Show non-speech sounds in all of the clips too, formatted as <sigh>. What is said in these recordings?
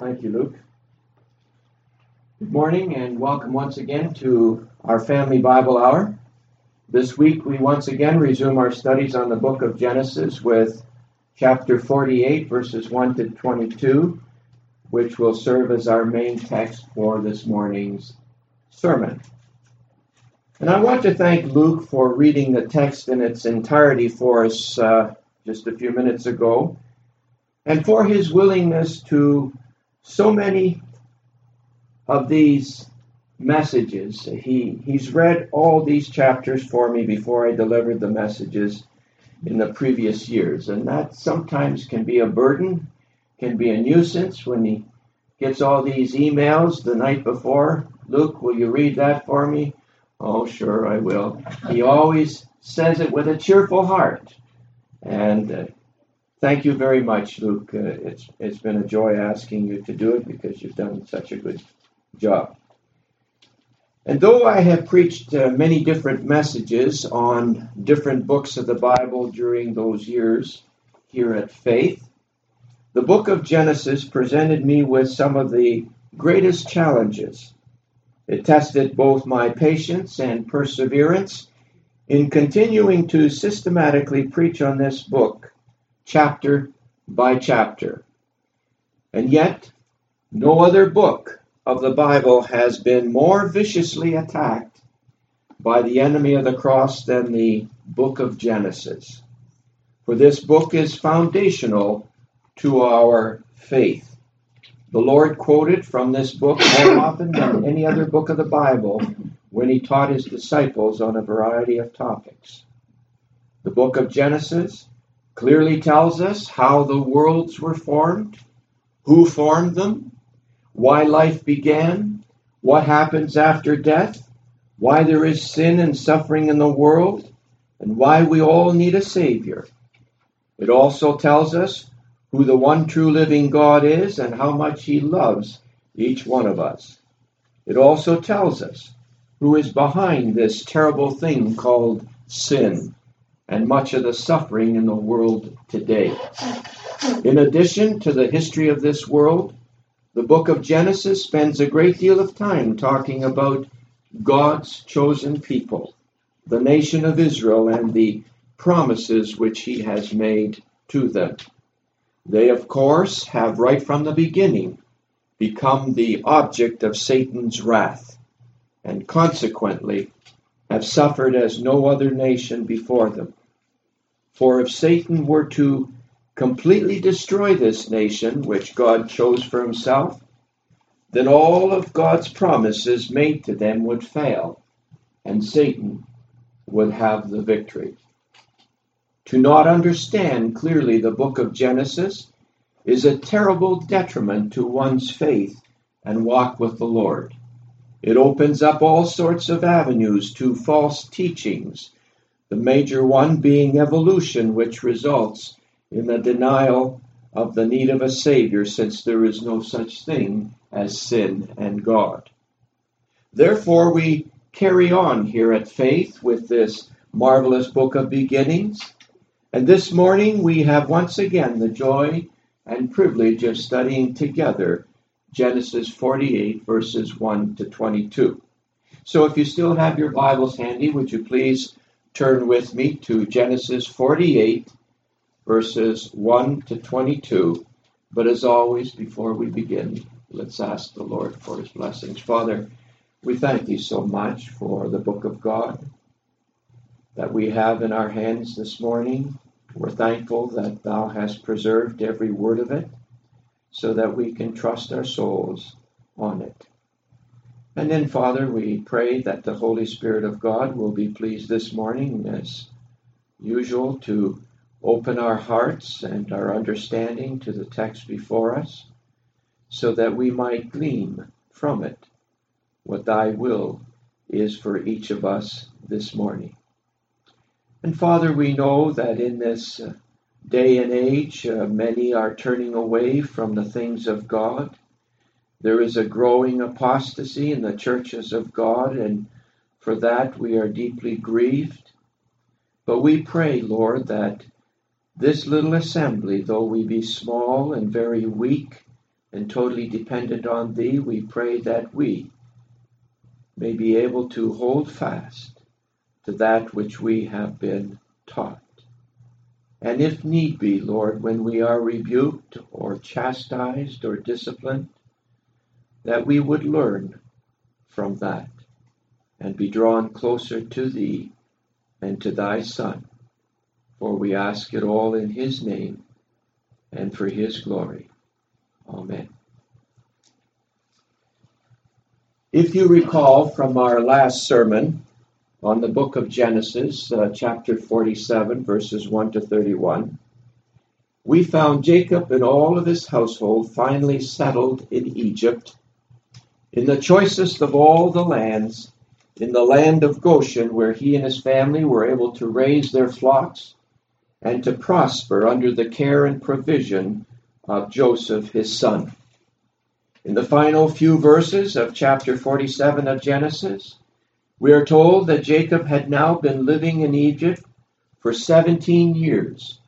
Thank you, Luke. Good morning and welcome once again to our Family Bible Hour. This week we once again resume our studies on the book of Genesis with chapter 48, verses 1 to 22, which will serve as our main text for this morning's sermon. And I want to thank Luke for reading the text in its entirety for us uh, just a few minutes ago, and for his willingness to so many of these messages. He, he's read all these chapters for me before I delivered the messages in the previous years. And that sometimes can be a burden, can be a nuisance when he gets all these emails the night before. Luke, will you read that for me? Oh, sure, I will. He always says it with a cheerful heart. And uh, thank you very much, Luke. Uh, it's, it's been a joy asking you to do it because you've done such a good job. And though I have preached uh, many different messages on different books of the Bible during those years here at Faith, the book of Genesis presented me with some of the greatest challenges. It tested both my patience and perseverance in continuing to systematically preach on this book, chapter by chapter. And yet, no other book of the Bible has been more viciously attacked by the enemy of the cross than the book of Genesis. For this book is foundational to our faith. The Lord quoted from this book more <coughs> often than any other book of the Bible when he taught his disciples on a variety of topics. The book of Genesis clearly tells us how the worlds were formed, who formed them, why life began, what happens after death, why there is sin and suffering in the world, and why we all need a Savior. It also tells us who the one true living God is and how much He loves each one of us. It also tells us who is behind this terrible thing called sin and much of the suffering in the world today. In addition to the history of this world, the book of Genesis spends a great deal of time talking about God's chosen people, the nation of Israel, and the promises which he has made to them. They, of course, have right from the beginning become the object of Satan's wrath, and consequently have suffered as no other nation before them. For if Satan were to completely destroy this nation which God chose for himself, then all of God's promises made to them would fail, and Satan would have the victory. To not understand clearly the book of Genesis is a terrible detriment to one's faith and walk with the Lord. It opens up all sorts of avenues to false teachings, the major one being evolution, which results in the denial of the need of a Savior, since there is no such thing as sin and God. Therefore, we carry on here at Faith with this marvelous book of beginnings. And this morning we have once again the joy and privilege of studying together Genesis 48, verses 1 to 22. So if you still have your Bibles handy, would you please turn with me to Genesis 48, verses 1 to 22. But as always, before we begin, let's ask the Lord for his blessings. Father, we thank thee so much for the book of God that we have in our hands this morning. We're thankful that thou hast preserved every word of it so that we can trust our souls on it. And then, Father, we pray that the Holy Spirit of God will be pleased this morning, as usual, to Open our hearts and our understanding to the text before us, so that we might glean from it what thy will is for each of us this morning. And Father, we know that in this uh, day and age, uh, many are turning away from the things of God. There is a growing apostasy in the churches of God, and for that we are deeply grieved. But we pray, Lord, that this little assembly, though we be small and very weak, and totally dependent on Thee, we pray that we may be able to hold fast to that which we have been taught. And if need be, Lord, when we are rebuked or chastised or disciplined, that we would learn from that and be drawn closer to Thee and to Thy Son. For we ask it all in His name and for His glory. Amen. If you recall from our last sermon on the book of Genesis, uh, chapter 47, verses 1 to 31, we found Jacob and all of his household finally settled in Egypt, in the choicest of all the lands, in the land of Goshen, where he and his family were able to raise their flocks and to prosper under the care and provision of Joseph, his son. In the final few verses of chapter 47 of Genesis, we are told that Jacob had now been living in Egypt for 17 years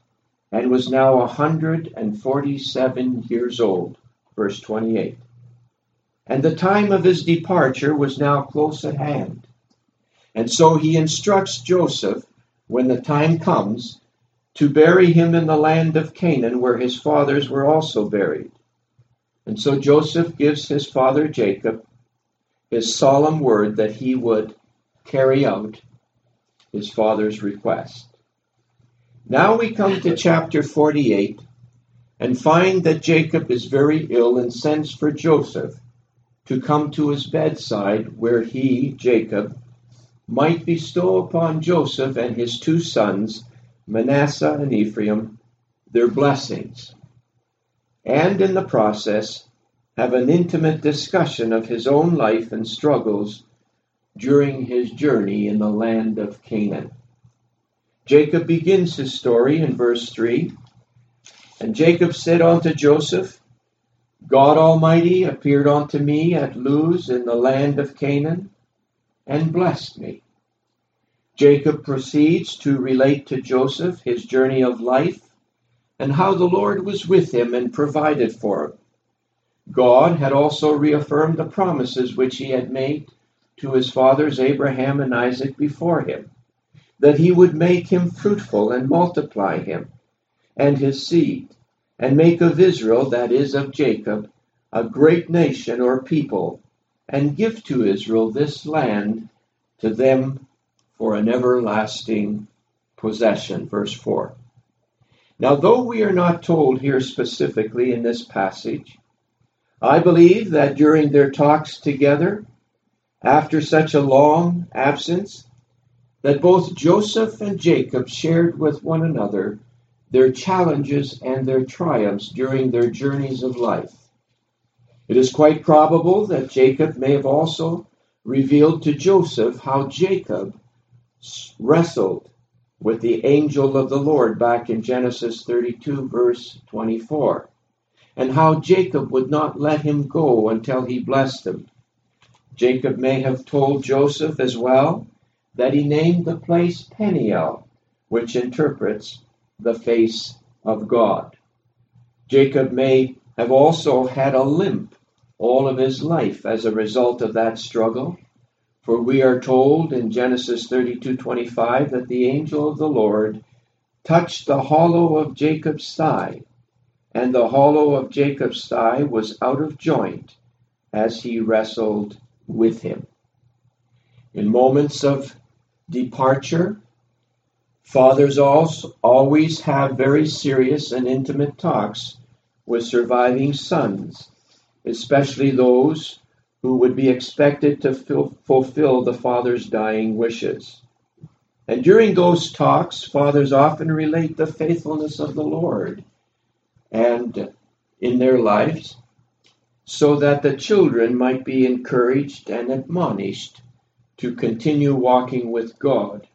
and was now 147 years old. Verse 28. And the time of his departure was now close at hand. And so he instructs Joseph, when the time comes, to bury him in the land of Canaan, where his fathers were also buried. And so Joseph gives his father Jacob his solemn word that he would carry out his father's request. Now we come to chapter 48 and find that Jacob is very ill and sends for Joseph to come to his bedside where he, Jacob, might bestow upon Joseph and his two sons, Manasseh and Ephraim, their blessings and in the process have an intimate discussion of his own life and struggles during his journey in the land of Canaan. Jacob begins his story in verse 3 And Jacob said unto Joseph, God Almighty appeared unto me at Luz in the land of Canaan and blessed me. Jacob proceeds to relate to Joseph his journey of life and how the Lord was with him and provided for him. God had also reaffirmed the promises which he had made to his fathers Abraham and Isaac before him, that he would make him fruitful and multiply him and his seed, and make of Israel, that is, of Jacob, a great nation or people, and give to Israel this land to them for an everlasting possession. Verse 4. Now, though we are not told here specifically in this passage, I believe that during their talks together, after such a long absence, that both Joseph and Jacob shared with one another their challenges and their triumphs during their journeys of life. It is quite probable that Jacob may have also revealed to Joseph how Jacob wrestled with the angel of the Lord back in Genesis 32, verse 24, and how Jacob would not let him go until he blessed him. Jacob may have told Joseph as well that he named the place Peniel, which interprets the face of God. Jacob may have also had a limp all of his life as a result of that struggle for we are told in Genesis 32:25 that the angel of the Lord touched the hollow of Jacob's thigh, and the hollow of Jacob's thigh was out of joint as he wrestled with him. In moments of departure, fathers also always have very serious and intimate talks with surviving sons, especially those who would be expected to fulfill the father's dying wishes. And during those talks, fathers often relate the faithfulness of the Lord and in their lives so that the children might be encouraged and admonished to continue walking with God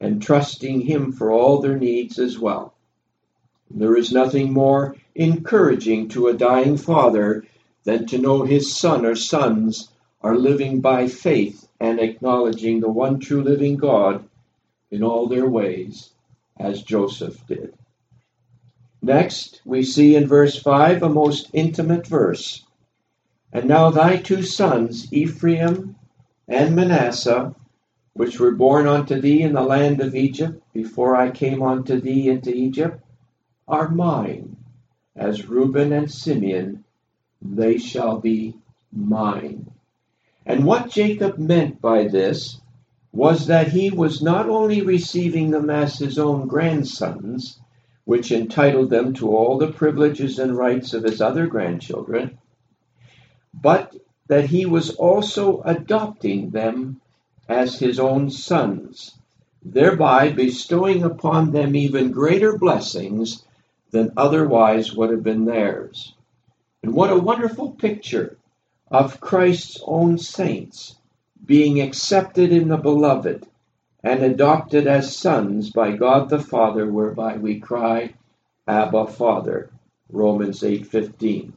and trusting Him for all their needs as well. There is nothing more encouraging to a dying father than to know his son or sons are living by faith and acknowledging the one true living God in all their ways, as Joseph did. Next, we see in verse 5 a most intimate verse. And now thy two sons, Ephraim and Manasseh, which were born unto thee in the land of Egypt, before I came unto thee into Egypt, are mine. As Reuben and Simeon, they shall be mine. And what Jacob meant by this was that he was not only receiving them as his own grandsons, which entitled them to all the privileges and rights of his other grandchildren, but that he was also adopting them as his own sons, thereby bestowing upon them even greater blessings than otherwise would have been theirs. And what a wonderful picture of Christ's own saints being accepted in the beloved and adopted as sons by God the Father, whereby we cry, Abba, Father. Romans 8:15.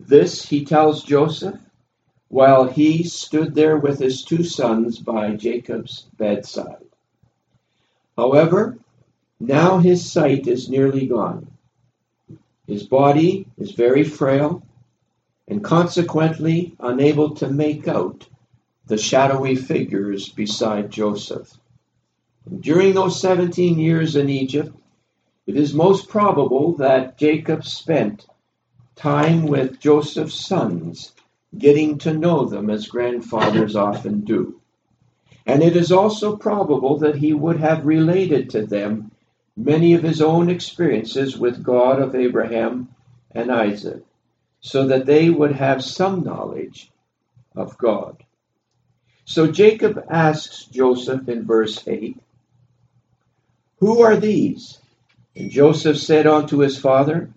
This he tells Joseph while he stood there with his two sons by Jacob's bedside. However, now his sight is nearly gone. His body is very frail and consequently unable to make out the shadowy figures beside Joseph. And during those 17 years in Egypt, it is most probable that Jacob spent time with Joseph's sons getting to know them as grandfathers often do. And it is also probable that he would have related to them many of his own experiences with God of Abraham and Isaac, so that they would have some knowledge of God. So Jacob asks Joseph in verse 8, Who are these? And Joseph said unto his father,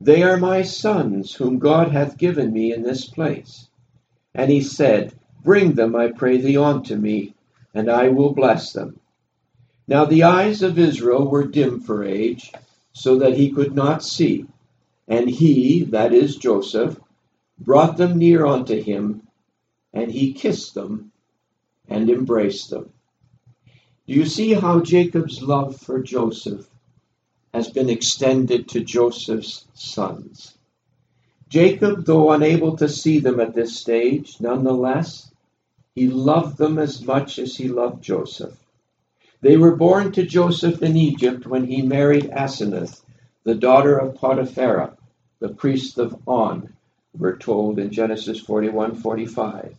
they are my sons, whom God hath given me in this place. And he said, Bring them, I pray thee, unto me, and I will bless them. Now the eyes of Israel were dim for age, so that he could not see. And he, that is Joseph, brought them near unto him, and he kissed them and embraced them. Do you see how Jacob's love for Joseph has been extended to Joseph's sons. Jacob, though unable to see them at this stage, nonetheless, he loved them as much as he loved Joseph. They were born to Joseph in Egypt when he married Asenath, the daughter of Potiphera, the priest of On, we're told in Genesis 41 45.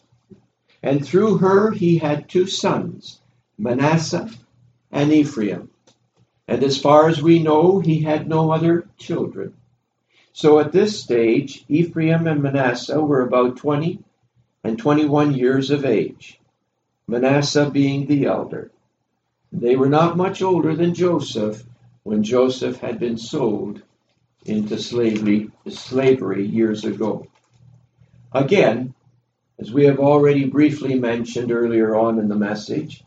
And through her he had two sons, Manasseh and Ephraim and as far as we know, he had no other children. So at this stage, Ephraim and Manasseh were about 20 and 21 years of age, Manasseh being the elder. They were not much older than Joseph when Joseph had been sold into slavery, slavery years ago. Again, as we have already briefly mentioned earlier on in the message,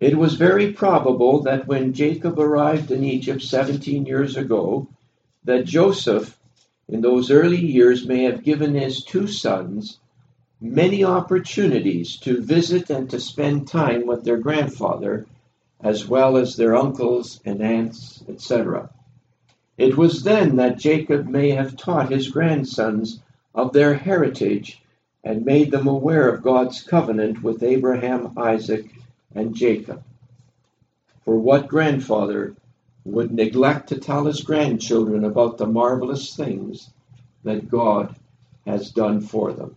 it was very probable that when Jacob arrived in Egypt 17 years ago, that Joseph, in those early years, may have given his two sons many opportunities to visit and to spend time with their grandfather, as well as their uncles and aunts, etc. It was then that Jacob may have taught his grandsons of their heritage and made them aware of God's covenant with Abraham, Isaac, and Jacob. For what grandfather would neglect to tell his grandchildren about the marvelous things that God has done for them?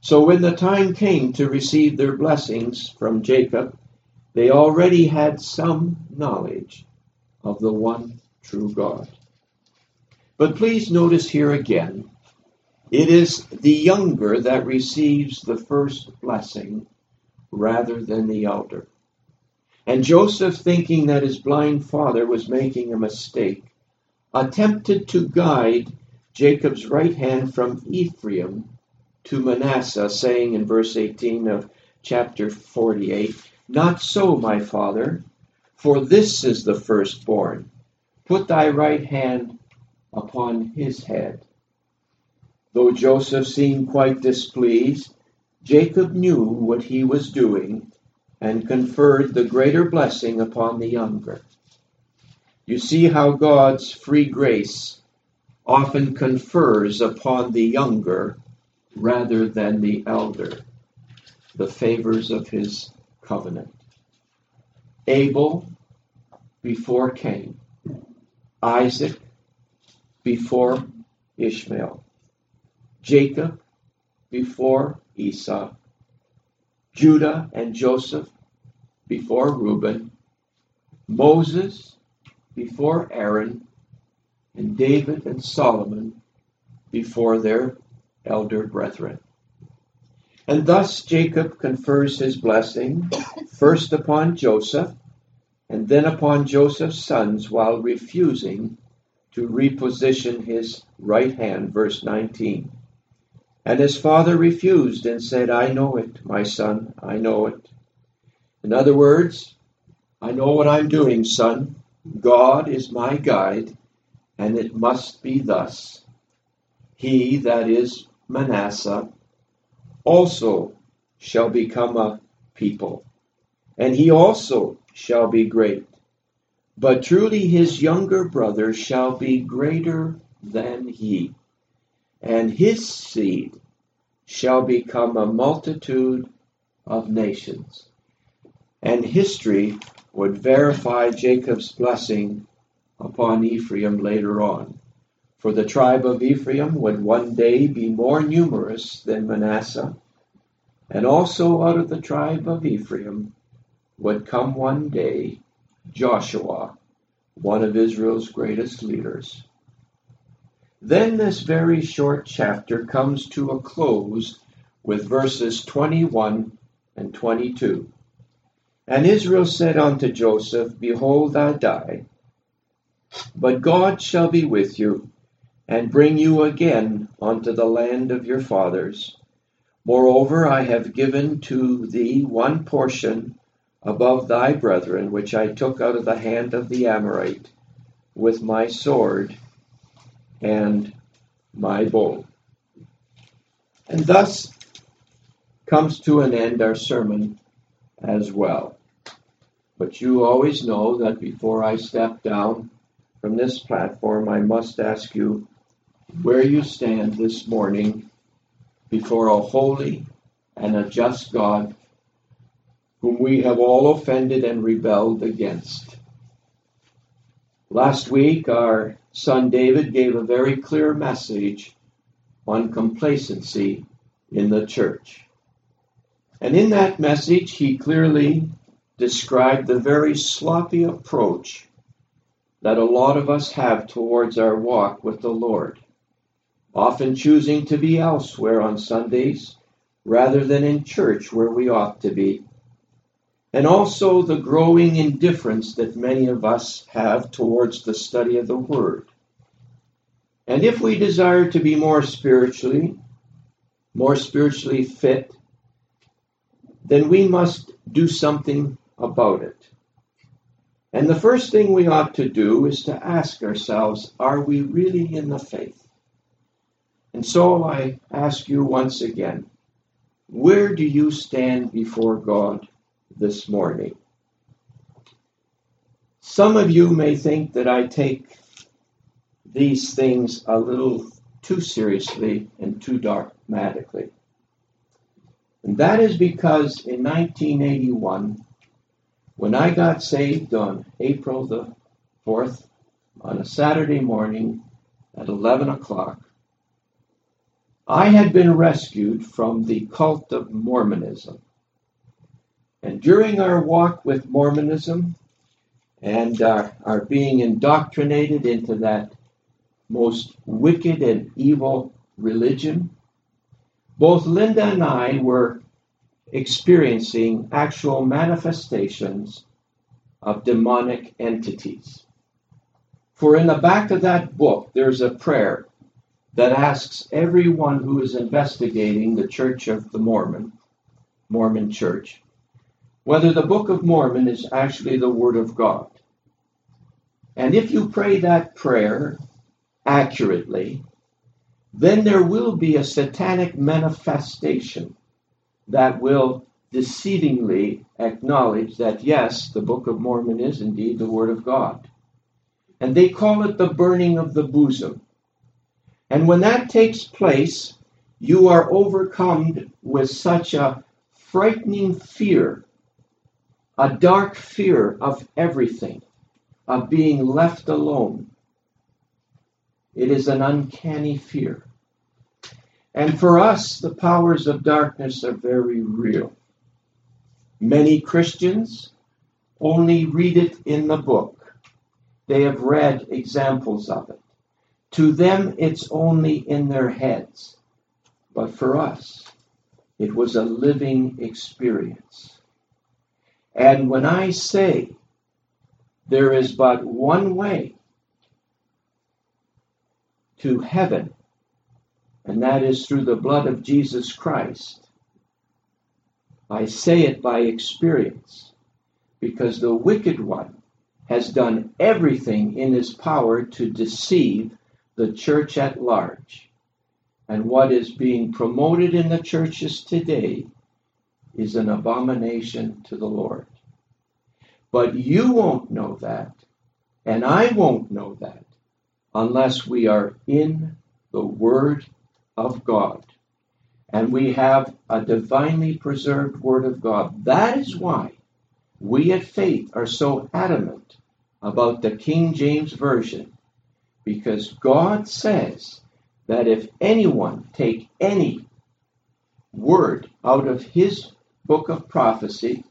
So when the time came to receive their blessings from Jacob, they already had some knowledge of the one true God. But please notice here again, it is the younger that receives the first blessing rather than the elder. And Joseph, thinking that his blind father was making a mistake, attempted to guide Jacob's right hand from Ephraim to Manasseh, saying in verse 18 of chapter 48, Not so, my father, for this is the firstborn. Put thy right hand upon his head. Though Joseph seemed quite displeased, Jacob knew what he was doing and conferred the greater blessing upon the younger. you see how God's free grace often confers upon the younger rather than the elder the favors of his covenant. Abel before Cain, Isaac before Ishmael, Jacob before Esau, Judah and Joseph before Reuben, Moses before Aaron, and David and Solomon before their elder brethren. And thus Jacob confers his blessing <coughs> first upon Joseph and then upon Joseph's sons while refusing to reposition his right hand. Verse 19. And his father refused and said, I know it, my son, I know it. In other words, I know what I'm doing, son. God is my guide, and it must be thus. He, that is Manasseh, also shall become a people, and he also shall be great. But truly his younger brother shall be greater than he, and his seed shall become a multitude of nations. And history would verify Jacob's blessing upon Ephraim later on. For the tribe of Ephraim would one day be more numerous than Manasseh, and also out of the tribe of Ephraim would come one day Joshua, one of Israel's greatest leaders. Then this very short chapter comes to a close with verses 21 and 22. And Israel said unto Joseph, Behold, I die, but God shall be with you and bring you again unto the land of your fathers. Moreover, I have given to thee one portion above thy brethren, which I took out of the hand of the Amorite with my sword and my bow. And thus comes to an end our sermon as well. But you always know that before I step down from this platform, I must ask you where you stand this morning before a holy and a just God whom we have all offended and rebelled against. Last week, our son David gave a very clear message on complacency in the church. And in that message, he clearly described the very sloppy approach that a lot of us have towards our walk with the Lord often choosing to be elsewhere on Sundays rather than in church where we ought to be. And also the growing indifference that many of us have towards the study of the Word. And if we desire to be more spiritually, more spiritually fit, then we must do something about it. And the first thing we ought to do is to ask ourselves are we really in the faith? And so I ask you once again, where do you stand before God this morning? Some of you may think that I take these things a little too seriously and too dogmatically. And that is because in 1981, when I got saved on April the 4th, on a Saturday morning at 11 o'clock, I had been rescued from the cult of Mormonism. And during our walk with Mormonism and our, our being indoctrinated into that most wicked and evil religion, both Linda and I were experiencing actual manifestations of demonic entities. For in the back of that book, there's a prayer that asks everyone who is investigating the Church of the Mormon, Mormon Church, whether the Book of Mormon is actually the Word of God. And if you pray that prayer accurately, then there will be a satanic manifestation that will deceivingly acknowledge that yes, the Book of Mormon is indeed the Word of God. And they call it the burning of the bosom. And when that takes place, you are overcome with such a frightening fear, a dark fear of everything, of being left alone. It is an uncanny fear. And for us, the powers of darkness are very real. Many Christians only read it in the book. They have read examples of it. To them, it's only in their heads. But for us, it was a living experience. And when I say there is but one way to heaven, and that is through the blood of Jesus Christ, I say it by experience because the wicked one has done everything in his power to deceive the church at large. And what is being promoted in the churches today is an abomination to the Lord. But you won't know that, and I won't know that, unless we are in the Word of God. And we have a divinely preserved Word of God. That is why we at Faith are so adamant about the King James Version because God says that if anyone take any word out of his book of prophecy,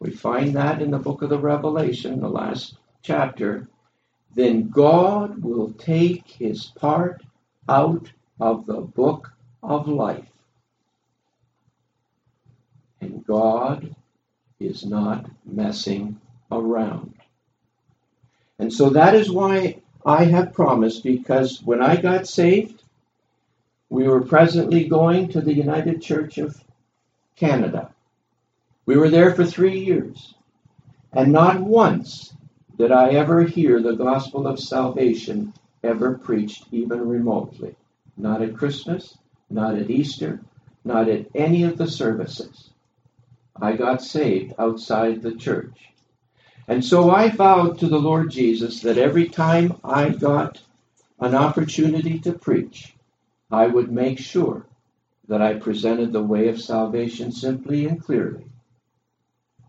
we find that in the book of the Revelation, the last chapter, then God will take his part out of the book of life. And God is not messing around. And so that is why I have promised because when I got saved, we were presently going to the United Church of Canada. We were there for three years, and not once did I ever hear the gospel of salvation ever preached, even remotely. Not at Christmas, not at Easter, not at any of the services. I got saved outside the church. And so I vowed to the Lord Jesus that every time I got an opportunity to preach, I would make sure that I presented the way of salvation simply and clearly.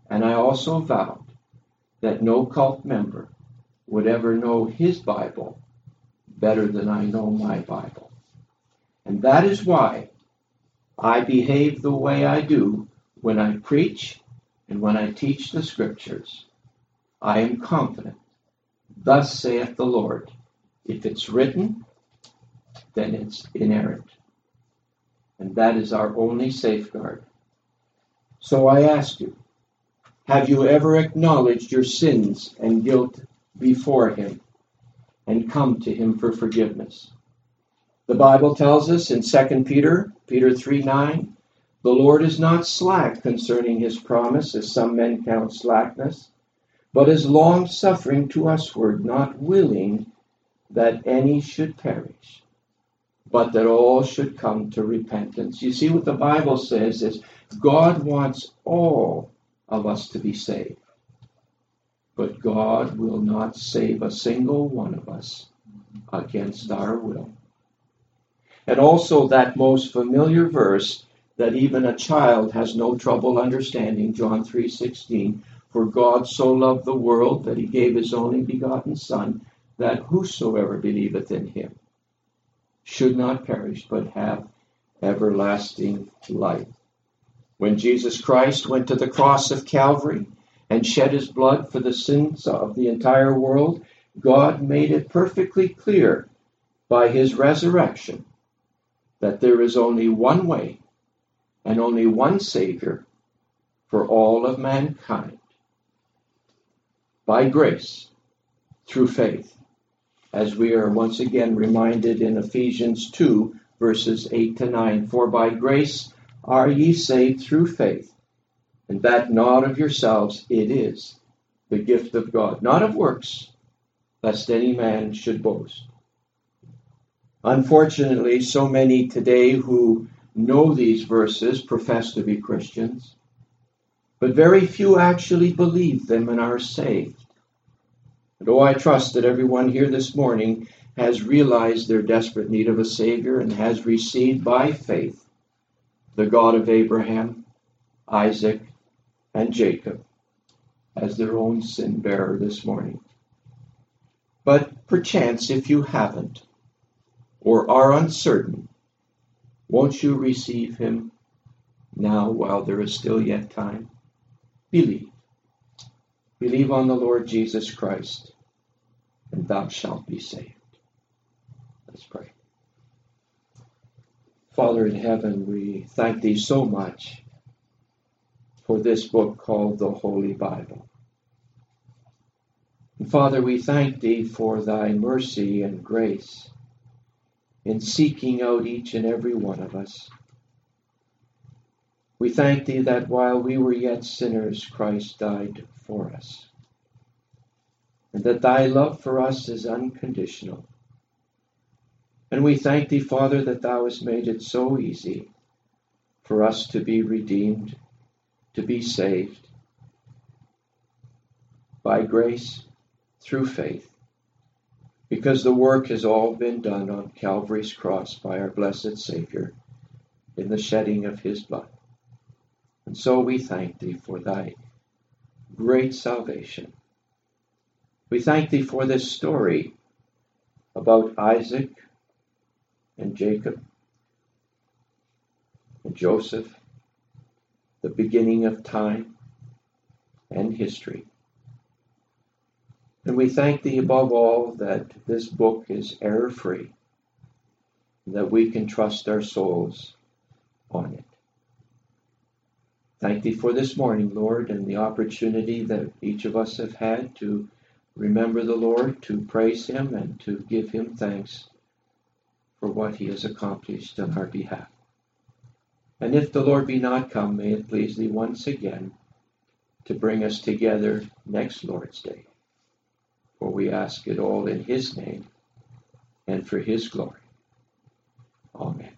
And I also vowed that no cult member would ever know his Bible better than I know my Bible. And that is why I behave the way I do when I preach and when I teach the Scriptures. I am confident. Thus saith the Lord. If it's written, then it's inerrant. And that is our only safeguard. So I ask you, have you ever acknowledged your sins and guilt before Him and come to Him for forgiveness? The Bible tells us in 2 Peter, Peter 3 9, the Lord is not slack concerning His promise, as some men count slackness but is long suffering to usward, not willing that any should perish, but that all should come to repentance. You see, what the Bible says is God wants all of us to be saved, but God will not save a single one of us against our will. And also, that most familiar verse that even a child has no trouble understanding, John 3:16, for God so loved the world that he gave his only begotten Son, that whosoever believeth in him should not perish, but have everlasting life. When Jesus Christ went to the cross of Calvary and shed his blood for the sins of the entire world, God made it perfectly clear by his resurrection that there is only one way and only one Savior for all of mankind by grace through faith, as we are once again reminded in Ephesians 2, verses 8 to 9. For by grace are ye saved through faith, and that not of yourselves, it is the gift of God, not of works, lest any man should boast. Unfortunately, so many today who know these verses profess to be Christians but very few actually believe them and are saved. And oh, I trust that everyone here this morning has realized their desperate need of a Savior and has received by faith the God of Abraham, Isaac, and Jacob as their own sin bearer this morning. But perchance, if you haven't, or are uncertain, won't you receive him now while there is still yet time? Believe. Believe on the Lord Jesus Christ, and thou shalt be saved. Let's pray. Father in heaven, we thank thee so much for this book called the Holy Bible. And Father, we thank thee for thy mercy and grace in seeking out each and every one of us. We thank thee that while we were yet sinners, Christ died for us, and that thy love for us is unconditional. And we thank thee, Father, that thou hast made it so easy for us to be redeemed, to be saved by grace through faith, because the work has all been done on Calvary's cross by our blessed Savior in the shedding of his blood. And so we thank thee for thy great salvation. We thank thee for this story about Isaac and Jacob and Joseph, the beginning of time and history. And we thank thee above all that this book is error free, that we can trust our souls on it. Thank thee for this morning, Lord, and the opportunity that each of us have had to remember the Lord, to praise him, and to give him thanks for what he has accomplished on our behalf. And if the Lord be not come, may it please thee once again to bring us together next Lord's Day. For we ask it all in his name and for his glory. Amen.